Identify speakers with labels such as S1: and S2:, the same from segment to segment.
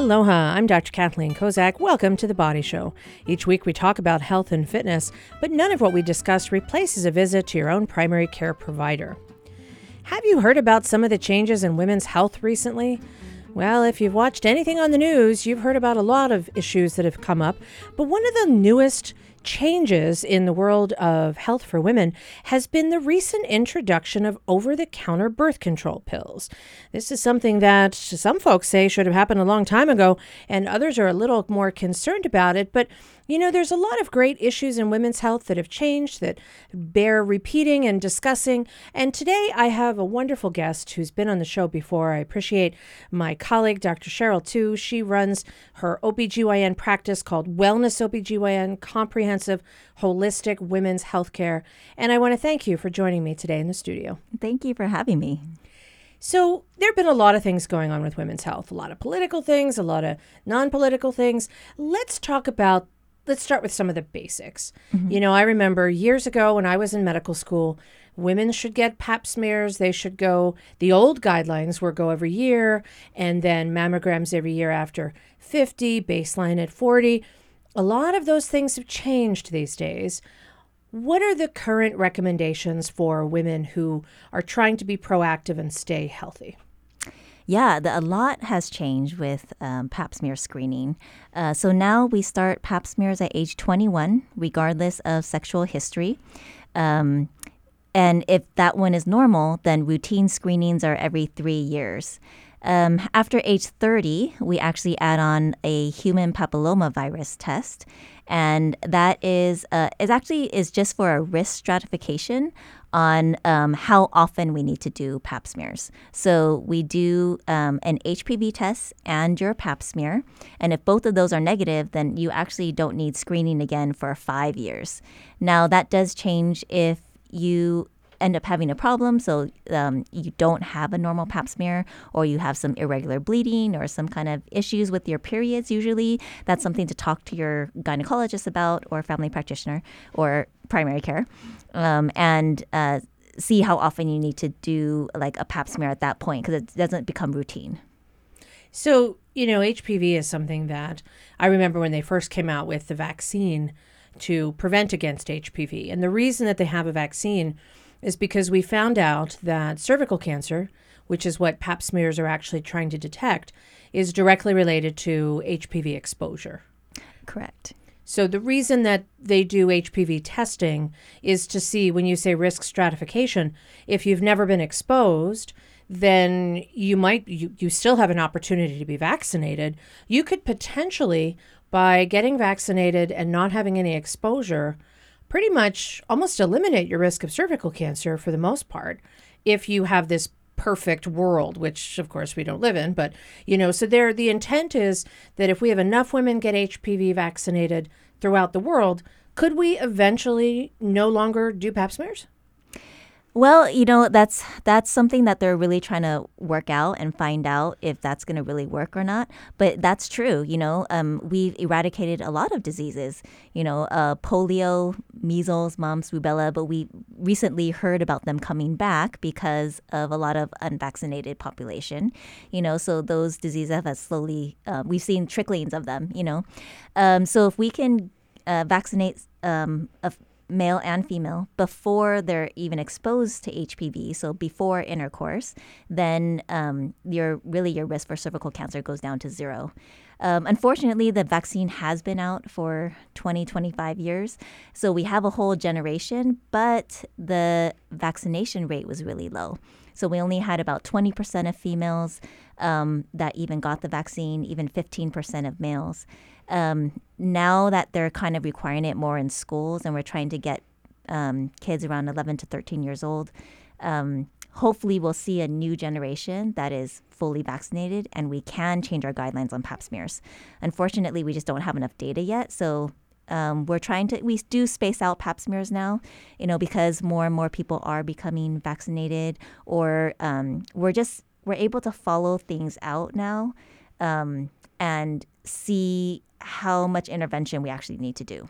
S1: Aloha, I'm Dr. Kathleen Kozak. Welcome to The Body Show. Each week we talk about health and fitness, but none of what we discuss replaces a visit to your own primary care provider. Have you heard about some of the changes in women's health recently? Well, if you've watched anything on the news, you've heard about a lot of issues that have come up, but one of the newest changes in the world of health for women has been the recent introduction of over the counter birth control pills. This is something that some folks say should have happened a long time ago, and others are a little more concerned about it. But you know, there's a lot of great issues in women's health that have changed that bear repeating and discussing. And today I have a wonderful guest who's been on the show before. I appreciate my colleague, Dr. Cheryl Twu. She runs her OBGYN practice called Wellness OBGYN, comprehensive, holistic women's healthcare. And I want to thank you for joining me today in the studio.
S2: Thank you for having me.
S1: So, there have been a lot of things going on with women's health, a lot of political things, a lot of non political things. Let's talk about let's start with some of the basics. Mm-hmm. You know, I remember years ago when I was in medical school, women should get pap smears. They should go, the old guidelines were go every year and then mammograms every year after 50, baseline at 40. A lot of those things have changed these days. What are the current recommendations for women who are trying to be proactive and stay healthy?
S2: Yeah, the, a lot has changed with um, pap smear screening. Uh, so now we start pap smears at age 21, regardless of sexual history. Um, and if that one is normal, then routine screenings are every three years. Um, after age 30, we actually add on a human papillomavirus test, and that is uh, is actually is just for a risk stratification on um, how often we need to do pap smears. So we do um, an HPV test and your pap smear. And if both of those are negative, then you actually don't need screening again for five years. Now, that does change if you end up having a problem, so um, you don't have a normal pap smear, or you have some irregular bleeding or some kind of issues with your periods, usually that's something to talk to your gynecologist about, or family practitioner, or primary care, um, and uh, see how often you need to do like a pap smear at that point because it doesn't become routine.
S1: So, you know, HPV is something that I remember when they first came out with the vaccine to prevent against HPV. And the reason that they have a vaccine is because we found out that cervical cancer, which is what pap smears are actually trying to detect, is directly related to HPV exposure.
S2: Correct.
S1: So the reason that they do HPV testing is to see when you say risk stratification, if you've never been exposed, then you might you, you still have an opportunity to be vaccinated. You could potentially by getting vaccinated and not having any exposure pretty much almost eliminate your risk of cervical cancer for the most part if you have this perfect world which of course we don't live in but you know so there the intent is that if we have enough women get HPV vaccinated throughout the world could we eventually no longer do pap smears
S2: well, you know, that's that's something that they're really trying to work out and find out if that's going to really work or not. But that's true. You know, um, we've eradicated a lot of diseases. You know, uh, polio, measles, mumps, rubella. But we recently heard about them coming back because of a lot of unvaccinated population. You know, so those diseases have slowly uh, we've seen tricklings of them. You know, um, so if we can uh, vaccinate um, a male and female, before they're even exposed to HPV, so before intercourse, then um, your really your risk for cervical cancer goes down to zero. Um, unfortunately, the vaccine has been out for 20, 25 years. So we have a whole generation, but the vaccination rate was really low. So we only had about 20% of females um, that even got the vaccine, even 15% of males. Um, now that they're kind of requiring it more in schools and we're trying to get um, kids around 11 to 13 years old, um, hopefully we'll see a new generation that is fully vaccinated and we can change our guidelines on pap smears. Unfortunately, we just don't have enough data yet. So um, we're trying to, we do space out pap smears now, you know, because more and more people are becoming vaccinated or um, we're just, we're able to follow things out now um, and see how much intervention we actually need to do.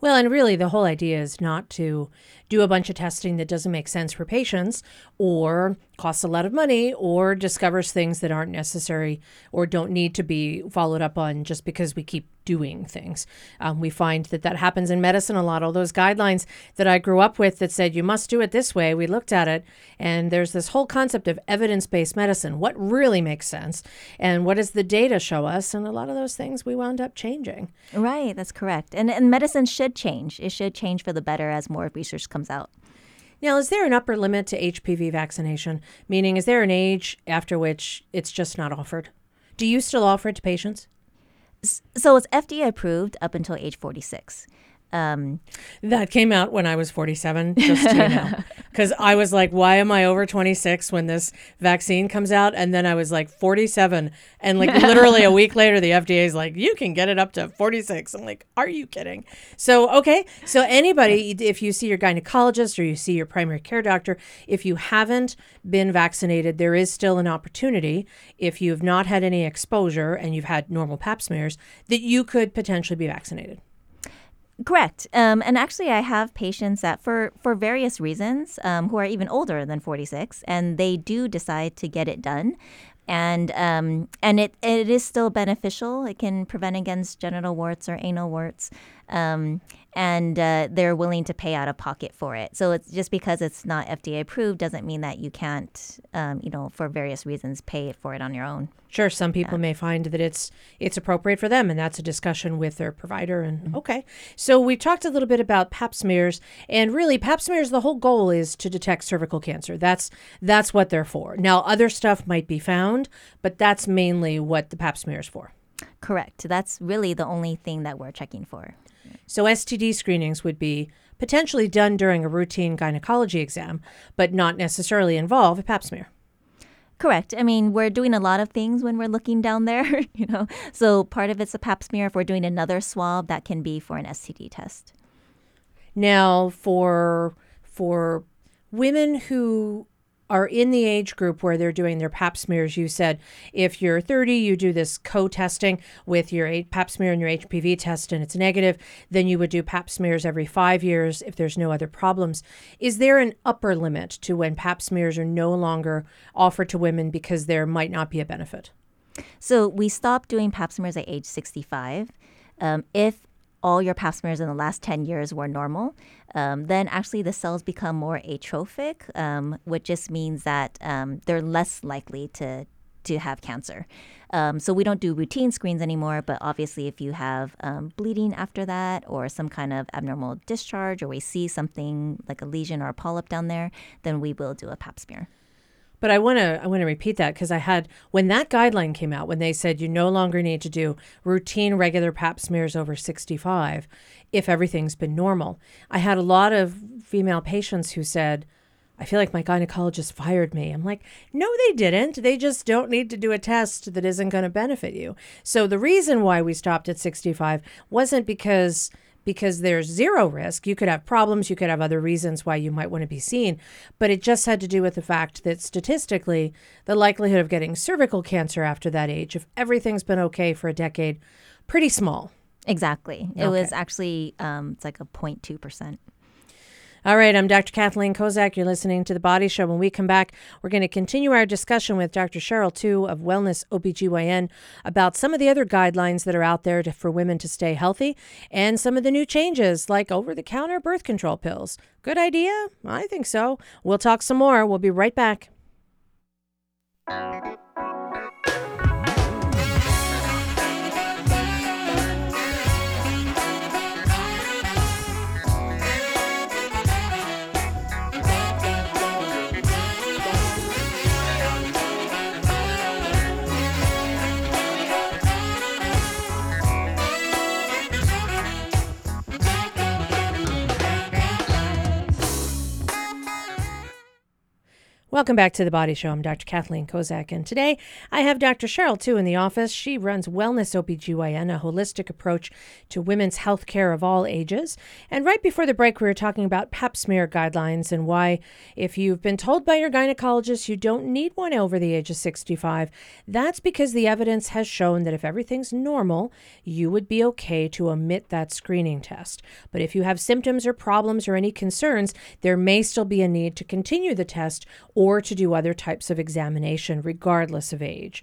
S1: Well, and really, the whole idea is not to do a bunch of testing that doesn't make sense for patients or costs a lot of money or discovers things that aren't necessary or don't need to be followed up on just because we keep doing things. Um, we find that that happens in medicine a lot. All those guidelines that I grew up with that said you must do it this way, we looked at it, and there's this whole concept of evidence based medicine. What really makes sense, and what does the data show us? And a lot of those things we wound up changing.
S2: Right, that's correct. And, and medicine should change. It should change for the better as more research comes out.
S1: Now, is there an upper limit to HPV vaccination? Meaning, is there an age after which it's just not offered? Do you still offer it to patients?
S2: So it's FDA approved up until age 46. Um,
S1: that came out when I was 47, just so you know. Because I was like, why am I over 26 when this vaccine comes out? And then I was like 47. And like literally a week later, the FDA is like, you can get it up to 46. I'm like, are you kidding? So, okay. So, anybody, if you see your gynecologist or you see your primary care doctor, if you haven't been vaccinated, there is still an opportunity, if you have not had any exposure and you've had normal pap smears, that you could potentially be vaccinated.
S2: Correct. Um, and actually, I have patients that, for, for various reasons, um, who are even older than 46, and they do decide to get it done. And um, and it, it is still beneficial. It can prevent against genital warts or anal warts. Um, and uh, they're willing to pay out of pocket for it. So it's just because it's not FDA approved doesn't mean that you can't, um, you know, for various reasons, pay for it on your own.
S1: Sure, some people may find that it's it's appropriate for them, and that's a discussion with their provider. And mm-hmm. okay, so we've talked a little bit about Pap smears, and really, Pap smears. The whole goal is to detect cervical cancer. That's that's what they're for. Now, other stuff might be found, but that's mainly what the Pap smear is for.
S2: Correct. That's really the only thing that we're checking for.
S1: So STD screenings would be potentially done during a routine gynecology exam, but not necessarily involve a pap smear.
S2: Correct. I mean, we're doing a lot of things when we're looking down there, you know. So part of it's a pap smear. If we're doing another swab, that can be for an STD test.
S1: Now, for for women who are in the age group where they're doing their pap smears, you said if you're 30, you do this co testing with your pap smear and your HPV test and it's negative, then you would do pap smears every five years if there's no other problems. Is there an upper limit to when pap smears are no longer offered to women because there might not be a benefit?
S2: So we stopped doing pap smears at age 65. Um, if all your pap smears in the last 10 years were normal, um, then actually the cells become more atrophic, um, which just means that um, they're less likely to to have cancer. Um, so we don't do routine screens anymore, but obviously if you have um, bleeding after that or some kind of abnormal discharge or we see something like a lesion or a polyp down there, then we will do a pap smear.
S1: But I want to I want to repeat that because I had when that guideline came out when they said you no longer need to do routine regular pap smears over 65 if everything's been normal. I had a lot of female patients who said I feel like my gynecologist fired me. I'm like, no, they didn't. They just don't need to do a test that isn't going to benefit you. So the reason why we stopped at 65 wasn't because because there's zero risk. You could have problems, you could have other reasons why you might want to be seen, but it just had to do with the fact that statistically, the likelihood of getting cervical cancer after that age, if everything's been okay for a decade, pretty small.
S2: Exactly. It okay. was actually um, it's like a 0.2 percent.
S1: All right, I'm Dr. Kathleen Kozak. You're listening to The Body Show. When we come back, we're going to continue our discussion with Dr. Cheryl Twu of Wellness OBGYN about some of the other guidelines that are out there to, for women to stay healthy and some of the new changes like over the counter birth control pills. Good idea? I think so. We'll talk some more. We'll be right back. Welcome back to the Body Show. I'm Dr. Kathleen Kozak, and today I have Dr. Cheryl Twu in the office. She runs Wellness OBGYN, a holistic approach to women's health care of all ages. And right before the break, we were talking about pap smear guidelines and why, if you've been told by your gynecologist you don't need one over the age of 65, that's because the evidence has shown that if everything's normal, you would be okay to omit that screening test. But if you have symptoms or problems or any concerns, there may still be a need to continue the test or to do other types of examination, regardless of age.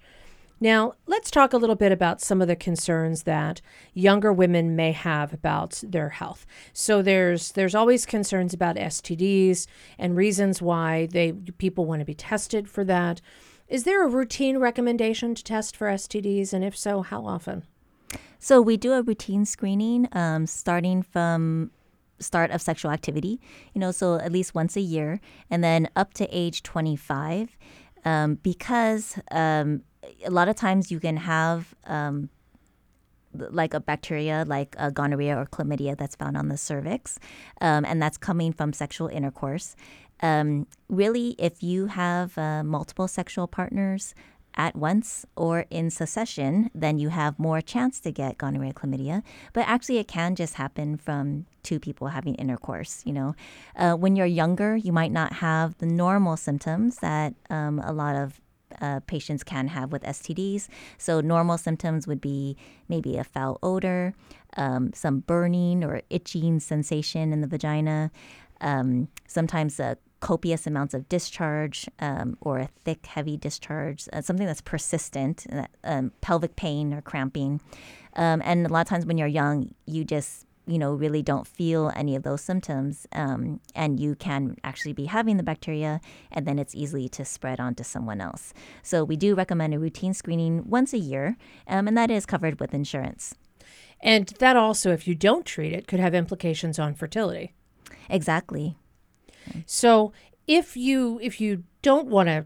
S1: Now, let's talk a little bit about some of the concerns that younger women may have about their health. So there's there's always concerns about STDs and reasons why they people want to be tested for that. Is there a routine recommendation to test for STDs and if so, how often?
S2: So we do a routine screening um, starting from start of sexual activity, you know, so at least once a year, and then up to age 25, um, because um, a lot of times you can have um, like a bacteria like a gonorrhea or chlamydia that's found on the cervix, um, and that's coming from sexual intercourse. Um, really, if you have uh, multiple sexual partners, at once or in succession, then you have more chance to get gonorrhea chlamydia. But actually, it can just happen from two people having intercourse. You know, uh, when you're younger, you might not have the normal symptoms that um, a lot of uh, patients can have with STDs. So, normal symptoms would be maybe a foul odor, um, some burning or itching sensation in the vagina, um, sometimes a copious amounts of discharge um, or a thick, heavy discharge, uh, something that's persistent, uh, um, pelvic pain or cramping. Um, and a lot of times when you're young, you just you know really don't feel any of those symptoms um, and you can actually be having the bacteria and then it's easy to spread onto someone else. So we do recommend a routine screening once a year um, and that is covered with insurance.
S1: And that also if you don't treat it could have implications on fertility.
S2: Exactly
S1: so if you if you don't want to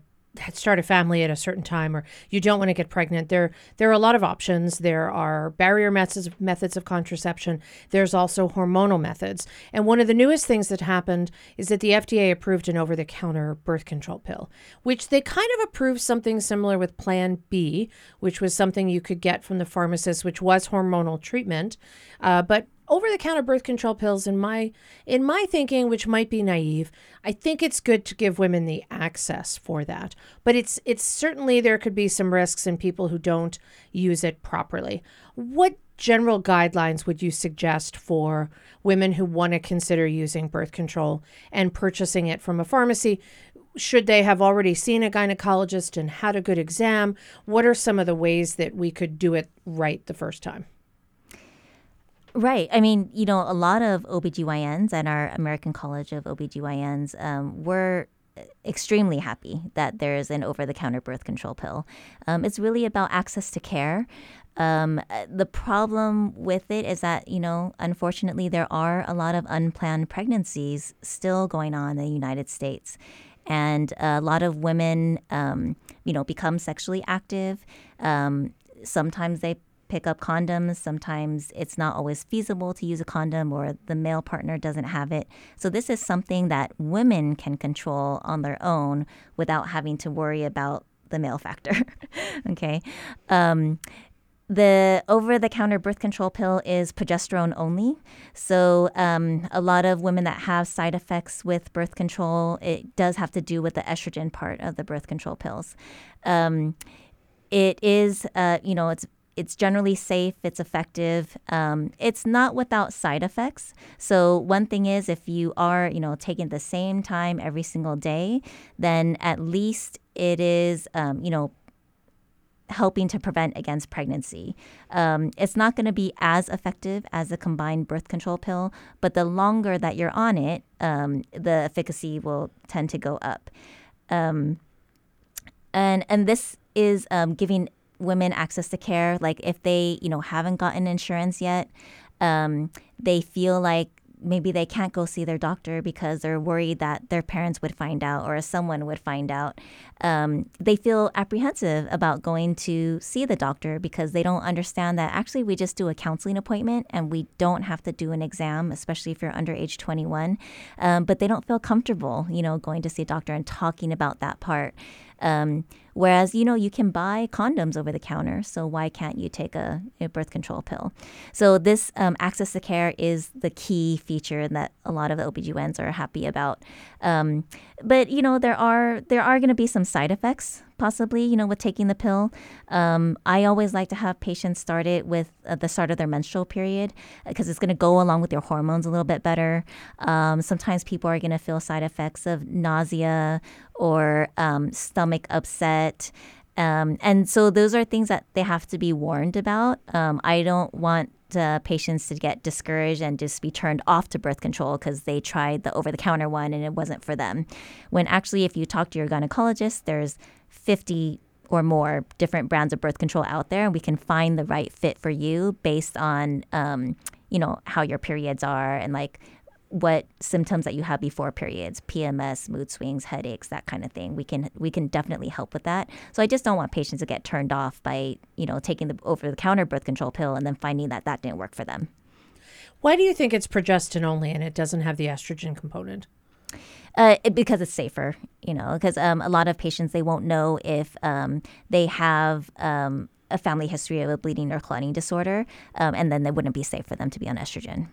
S1: start a family at a certain time or you don't want to get pregnant there there are a lot of options. There are barrier methods methods of contraception. There's also hormonal methods. And one of the newest things that happened is that the FDA approved an over the counter birth control pill which they kind of approved something similar with plan B which was something you could get from the pharmacist which was hormonal treatment uh, but over the counter birth control pills in my in my thinking which might be naive i think it's good to give women the access for that. But it's it's certainly there could be some risks in people who don't use it properly. What general guidelines would you suggest for women who want to consider using birth control and purchasing it from a pharmacy? Should they have already seen a gynecologist and had a good exam? What are some of the ways that we could do it right the first time
S2: Right. I mean, you know, a lot of OBGYNs and our American College of OBGYNs um, were extremely happy that there is an over the counter birth control pill. Um, it's really about access to care. Um, the problem with it is that, you know, unfortunately, there are a lot of unplanned pregnancies still going on in the United States. And a lot of women, um, you know, become sexually active. Um, sometimes they pick up condoms. Sometimes it's not always feasible to use a condom or the male partner doesn't have it. So, this is something that women can control on their own without having to worry about the male factor. okay. Um, the over the counter birth control pill is progesterone only. So, um, a lot of women that have side effects with birth control, it does have to do with the estrogen part of the birth control pills. Um, it is, uh, you know, it's it's generally safe, it's effective. Um, it's not without side effects. So one thing is if you are, you know, taking the same time every single day, then at least it is, um, you know, helping to prevent against pregnancy. Um, it's not going to be as effective as a combined birth control pill, but the longer that you're on it, um, the efficacy will tend to go up. Um, and and this is um, giving women access to care. Like if they, you know, haven't gotten insurance yet, um, they feel like maybe they can't go see their doctor because they're worried that their parents would find out or someone would find out. Um, they feel apprehensive about going to see the doctor because they don't understand that actually we just do a counseling appointment and we don't have to do an exam, especially if you're under age 21. Um, but they don't feel comfortable, you know, going to see a doctor and talking about that part. Um, whereas, you know, you can buy condoms over the counter, so why can't you take a, a birth control pill? So, this um, access to care is the key feature that a lot of OBGYNs are happy about. Um, but, you know, there are there are going to be some side effects possibly, you know, with taking the pill. Um, I always like to have patients start it with uh, the start of their menstrual period because it's going to go along with your hormones a little bit better. Um, sometimes people are going to feel side effects of nausea or um, stomach upset. Um, and so those are things that they have to be warned about. Um, I don't want uh, patients to get discouraged and just be turned off to birth control because they tried the over the counter one and it wasn't for them. When actually, if you talk to your gynecologist, there's 50 or more different brands of birth control out there, and we can find the right fit for you based on, um, you know, how your periods are and like what symptoms that you have before periods, PMS, mood swings, headaches, that kind of thing. We can we can definitely help with that. So I just don't want patients to get turned off by you know taking the over the counter birth control pill and then finding that that didn't work for them.
S1: Why do you think it's progestin only and it doesn't have the estrogen component?
S2: Uh, it, because it's safer, you know, because um, a lot of patients they won't know if um, they have um, a family history of a bleeding or clotting disorder, um, and then it wouldn't be safe for them to be on estrogen.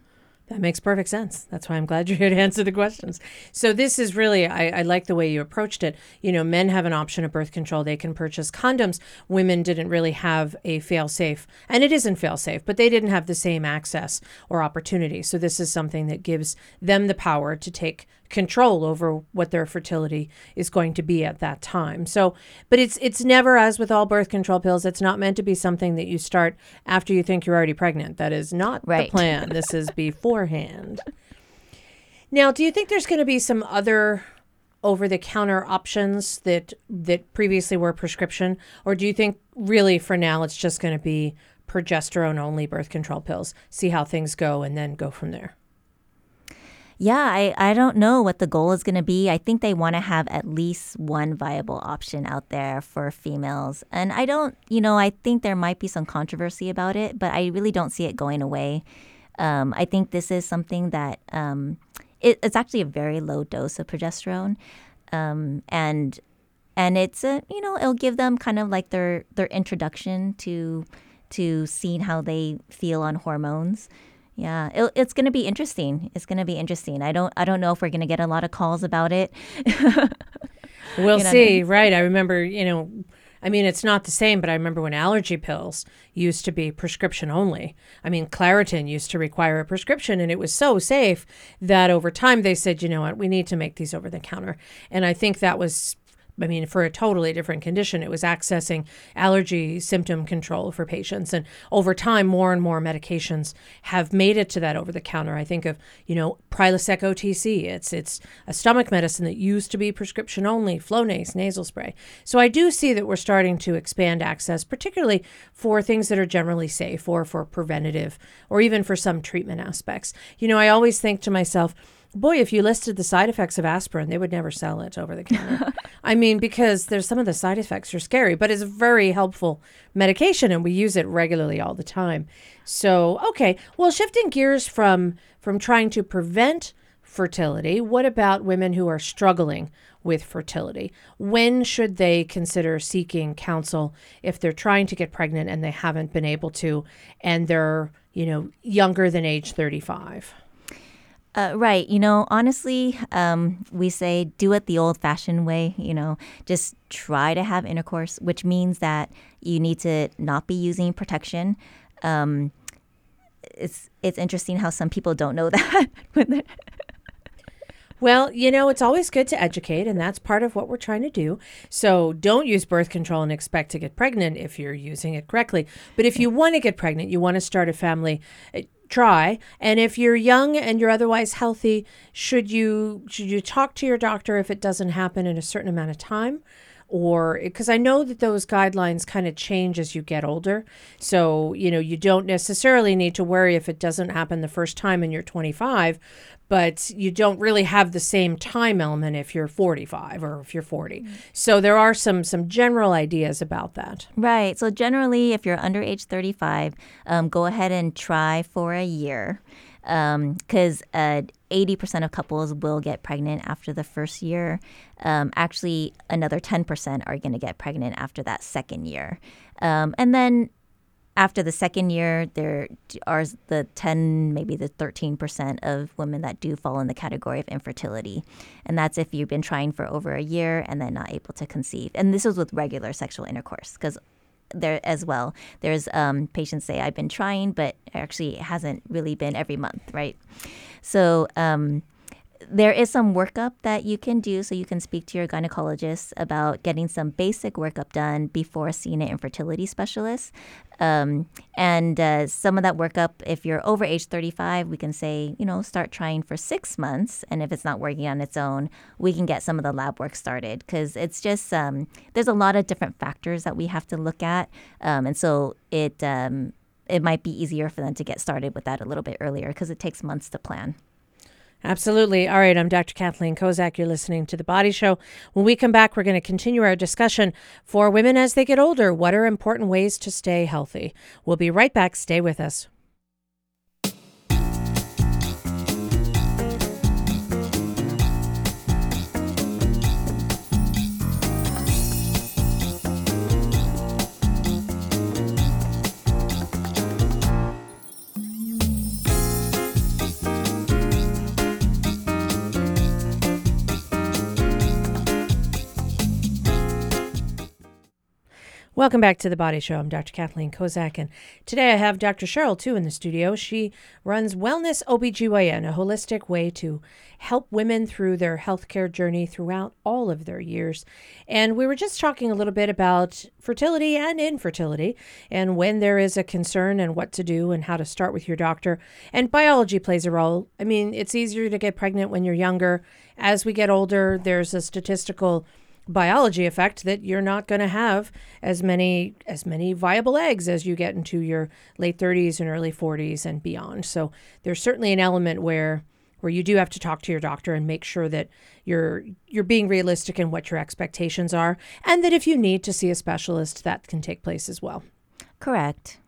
S1: That makes perfect sense. That's why I'm glad you're here to answer the questions. So this is really, I, I, like the way you approached it. You know, men have an option of birth control; they can purchase condoms. Women didn't really have a fail-safe, and it isn't fail-safe, but they didn't have the same access or opportunity. So this is something that gives them the power to take control over what their fertility is going to be at that time. So, but it's it's never as with all birth control pills, it's not meant to be something that you start after you think you're already pregnant. That is not right. the plan. this is beforehand. Now, do you think there's going to be some other over the counter options that that previously were prescription or do you think really for now it's just going to be progesterone only birth control pills see how things go and then go from there
S2: yeah, I, I don't know what the goal is going to be. I think they want to have at least one viable option out there for females. And I don't, you know, I think there might be some controversy about it, but I really don't see it going away. Um, I think this is something that um, it, it's actually a very low dose of progesterone. Um, and and it's a you know it'll give them kind of like their their introduction to to seeing how they feel on hormones yeah, it, it's going to be interesting. It's going to be interesting. I don't I don't know if we're going to get a lot of calls about it.
S1: we'll you know, see. Right. I remember, you know, I mean, it's not the same, but I remember when allergy pills used to be prescription only. I mean, Claritin used to require a prescription, and it was so safe that over time they said, you know what, we need to make these over the counter. And I think that was I mean, for a totally different condition. It was accessing allergy symptom control for patients. And over time, more and more medications have made it to that over the counter. I think of, you know, Prilosec OTC. It's it's a stomach medicine that used to be prescription only, Flonase nasal spray. So I do see that we're starting to expand access, particularly for things that are generally safe or for preventative or even for some treatment aspects. You know, I always think to myself, boy, if you listed the side effects of aspirin, they would never sell it over the counter. I mean, because there's some of the side effects are scary, but it's a very helpful medication and we use it regularly all the time. So, okay. Well, shifting gears from from trying to prevent fertility, what about women who are struggling with fertility? When should they consider seeking counsel if they're trying to get pregnant and they haven't been able to and they're, you know, younger than age 35?
S2: Uh, right. You know, honestly, um, we say do it the old fashioned way. You know, just try to have intercourse, which means that you need to not be using protection. Um, it's it's interesting how some people don't know that
S1: Well, you know, it's always good to educate, and that's part of what we're trying to do. So don't use birth control and expect to get pregnant if you're using it correctly. But if you want to get pregnant, you want to start a family, try. And if you're young and you're otherwise healthy should you should you talk to your doctor if it doesn't happen in a certain amount of time or because I know that those guidelines kind of change as you get older. So, you know, you don't necessarily need to worry if it doesn't happen the first time and you're 25, but you don't really have the same time element if you're 45 or if you're 40. Mm-hmm. So there are some some general ideas about that.
S2: Right. So generally, if you're under age 35, um, go ahead and try for a year because um, uh, 80% of couples will get pregnant after the first year. Um, actually, another 10% are going to get pregnant after that second year. Um, and then after the second year, there are the 10, maybe the 13% of women that do fall in the category of infertility. And that's if you've been trying for over a year and then not able to conceive. And this is with regular sexual intercourse because there as well. There's um, patients say, I've been trying, but actually it hasn't really been every month, right? So, um, there is some workup that you can do. So you can speak to your gynecologist about getting some basic workup done before seeing an infertility specialist. Um, and uh, some of that workup, if you're over age 35, we can say, you know, start trying for six months. And if it's not working on its own, we can get some of the lab work started because it's just, um, there's a lot of different factors that we have to look at. Um, and so it, um, it might be easier for them to get started with that a little bit earlier because it takes months to plan.
S1: Absolutely. All right. I'm Dr. Kathleen Kozak. You're listening to The Body Show. When we come back, we're going to continue our discussion for women as they get older. What are important ways to stay healthy? We'll be right back. Stay with us. Welcome back to the Body Show. I'm Dr. Kathleen Kozak, and today I have Dr. Cheryl Twu in the studio. She runs Wellness OBGYN, a holistic way to help women through their healthcare journey throughout all of their years. And we were just talking a little bit about fertility and infertility, and when there is a concern and what to do and how to start with your doctor. And biology plays a role. I mean, it's easier to get pregnant when you're younger. As we get older, there's a statistical biology effect that you're not going to have as many as many viable eggs as you get into your late 30s and early 40s and beyond. So there's certainly an element where where you do have to talk to your doctor and make sure that you're you're being realistic in what your expectations are and that if you need to see a specialist that can take place as well.
S2: Correct.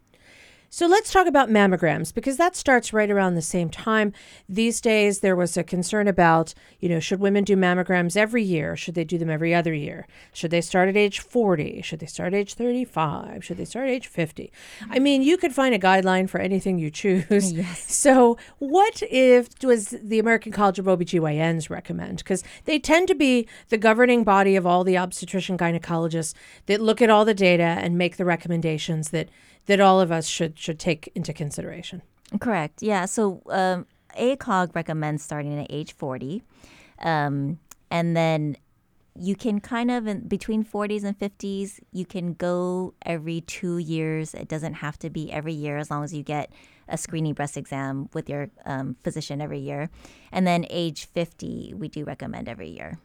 S1: So let's talk about mammograms because that starts right around the same time. These days, there was a concern about, you know, should women do mammograms every year? Should they do them every other year? Should they start at age 40? Should they start at age 35? Should they start at age 50? I mm. mean, you could find a guideline for anything you choose.
S2: Yes.
S1: So, what if does the American College of OBGYNs recommend? Because they tend to be the governing body of all the obstetrician gynecologists that look at all the data and make the recommendations that that all of us should should take into consideration.
S2: Correct. Yeah. So um, ACOG recommends starting at age 40. Um, and then you can kind of in between 40s and 50s you can go every two years it doesn't have to be every year as long as you get a screening breast exam with your um, physician every year and then age 50 we do recommend every year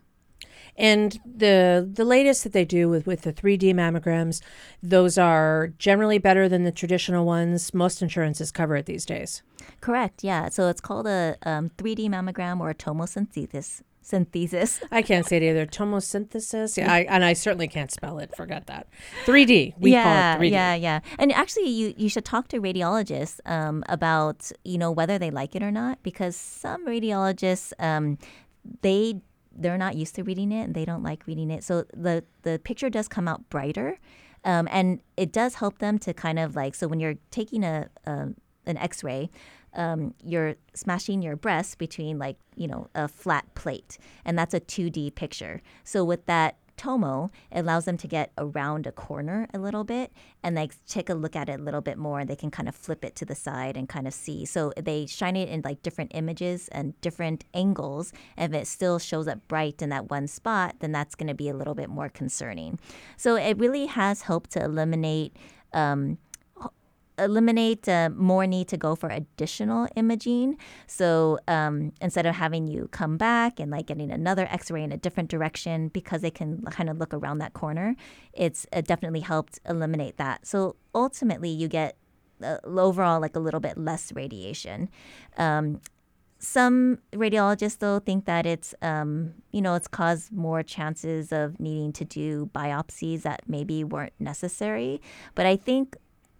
S1: and the the latest that they do with, with the 3D mammograms, those are generally better than the traditional ones. Most insurances cover it these days.
S2: Correct. Yeah. So it's called a um, 3D mammogram or a tomosynthesis synthesis.
S1: I can't say it either. Tomosynthesis. Yeah, I, and I certainly can't spell it. Forget that. 3D. We
S2: yeah,
S1: call it 3D.
S2: Yeah, yeah. And actually, you you should talk to radiologists um, about you know whether they like it or not because some radiologists um, they they're not used to reading it and they don't like reading it. So the the picture does come out brighter, um, and it does help them to kind of like so when you're taking a, a an X-ray, um, you're smashing your breast between like you know a flat plate, and that's a 2D picture. So with that Tomo, it allows them to get around a corner a little bit and like take a look at it a little bit more and they can kind of flip it to the side and kind of see. So they shine it in like different images and different angles. And if it still shows up bright in that one spot, then that's going to be a little bit more concerning. So it really has helped to eliminate um, eliminate uh, more need to go for additional imaging. So um, instead of having you come back and like getting another X-ray in a different direction because they can kind of look around that corner, it's it definitely helped eliminate that. So ultimately, you get uh, overall like a little bit less radiation. Um, some radiologists though think that it's um, you know it's caused more chances of needing to do biopsies that maybe weren't necessary but i think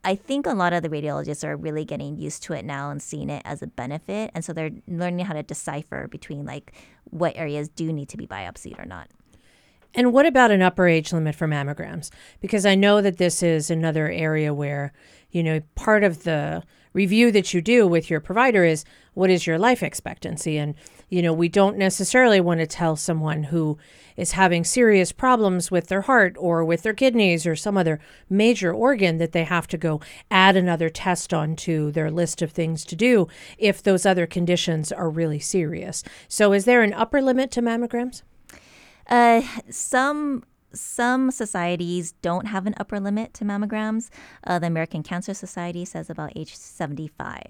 S2: I think a lot of the radiologists are really getting used to it now and seeing it as a benefit. And so they're learning how to decipher between like what areas do need to be biopsied or not.
S1: And what about an upper age limit for mammograms? Because I know that this is another area where, you know, part of the review that you do with your provider is what is your life expectancy? And, you know, we don't necessarily want to tell someone who is having serious problems with their heart or with their kidneys or some other major organ that they have to go add another test onto their list of things to do if those other conditions are really serious. So, is there an upper limit to mammograms?
S2: Uh, some some societies don't have an upper limit to mammograms. Uh, the American Cancer Society says about age 75.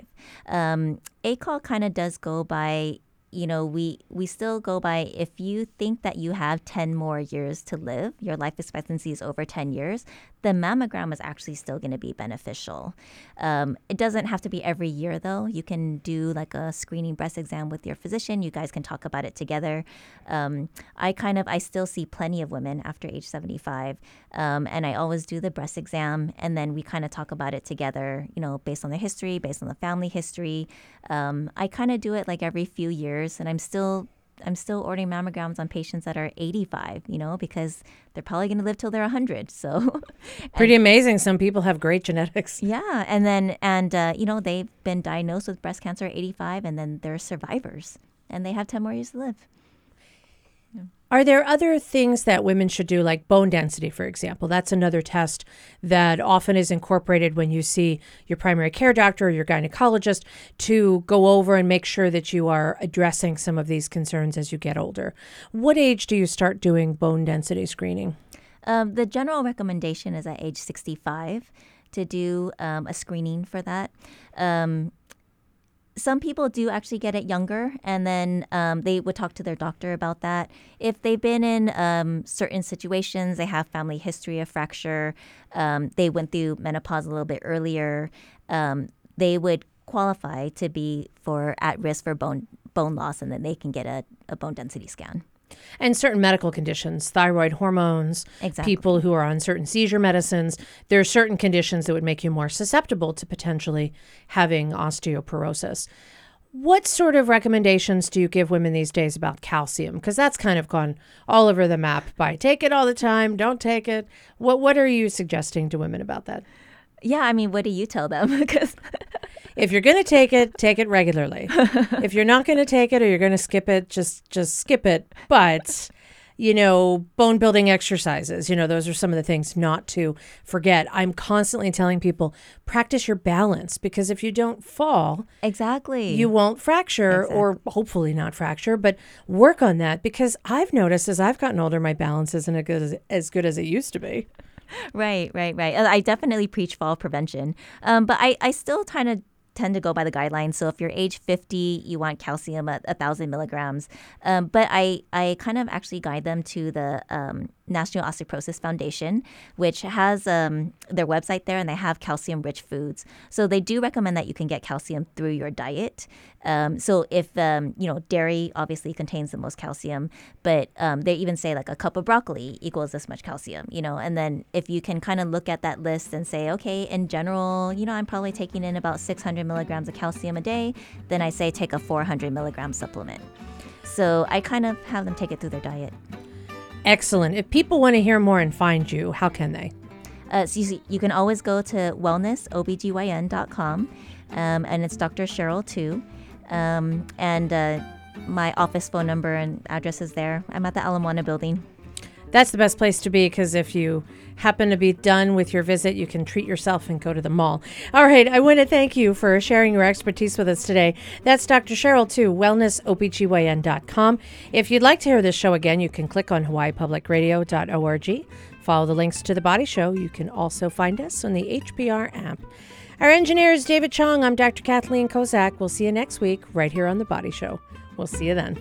S2: Um, ACOG kind of does go by you know, we we still go by if you think that you have 10 more years to live, your life expectancy is over 10 years, the mammogram is actually still going to be beneficial. Um, it doesn't have to be every year though. You can do like a screening breast exam with your physician. You guys can talk about it together. Um, I kind of I still see plenty of women after age 75, um, and I always do the breast exam, and then we kind of talk about it together. You know, based on the history, based on the family history. Um, I kind of do it like every few years, and I'm still I'm still ordering mammograms on patients that are 85, you know, because they're probably going to live till they're 100. So
S1: pretty amazing. Some people have great genetics.
S2: Yeah, and then and uh, you know they've been diagnosed with breast cancer at 85, and then they're survivors, and they have 10 more years to live.
S1: Are there other things that women should do, like bone density, for example? That's another test that often is incorporated when you see your primary care doctor or your gynecologist to go over and make sure that you are addressing some of these concerns as you get older. What age do you start doing bone density screening?
S2: Um, the general recommendation is at age 65 to do um, a screening for that. Um, some people do actually get it younger, and then um, they would talk to their doctor about that. If they've been in um, certain situations, they have family history of fracture, um, they went through menopause a little bit earlier, um, they would qualify to be for at risk for bone bone loss, and then they can get a, a bone density scan
S1: and certain medical conditions, thyroid hormones,
S2: exactly.
S1: people who are on certain seizure medicines. There are certain conditions that would make you more susceptible to potentially having osteoporosis. What sort of recommendations do you give women these days about calcium? Because that's kind of gone all over the map by take it all the time, don't take it. What what are you suggesting to women about that?
S2: Yeah, I mean, what do you tell them? Because
S1: if you're going to take it, take it regularly. if you're not going to take it or you're going to skip it, just just skip it. But you know, bone building exercises, you know, those are some of the things not to forget. I'm constantly telling people practice your balance because if you don't fall,
S2: exactly,
S1: you won't fracture exactly. or hopefully not fracture, but work on that because I've noticed as I've gotten older my balance isn't as good as, as good as it used to be.
S2: Right, right, right. I definitely preach fall prevention. Um, but I, I still kind of tend to go by the guidelines. So if you're age 50, you want calcium at 1,000 milligrams. Um, but I, I kind of actually guide them to the um, National Osteoporosis Foundation, which has um, their website there and they have calcium rich foods. So they do recommend that you can get calcium through your diet. Um, so if, um, you know, dairy obviously contains the most calcium, but um, they even say like a cup of broccoli equals this much calcium, you know, and then if you can kind of look at that list and say, okay, in general, you know, I'm probably taking in about 600 milligrams of calcium a day, then I say take a 400 milligram supplement. So I kind of have them take it through their diet.
S1: Excellent. If people want to hear more and find you, how can they?
S2: Uh, so you, you, can always go to wellnessobgyn.com, um, and it's Dr. Cheryl Twu. Um, and uh, my office phone number and address is there. I'm at the Ala Moana building
S1: that's the best place to be because if you happen to be done with your visit, you can treat yourself and go to the mall. All right, I want to thank you for sharing your expertise with us today. That's Dr. Cheryl Twu, wellnessobgyn.com. If you'd like to hear this show again, you can click on hawaiipublicradio.org. Follow the links to the body show. You can also find us on the HPR app. Our engineer is David Chong. I'm Dr. Kathleen Kozak. We'll see you next week right here on The Body Show. We'll see you then.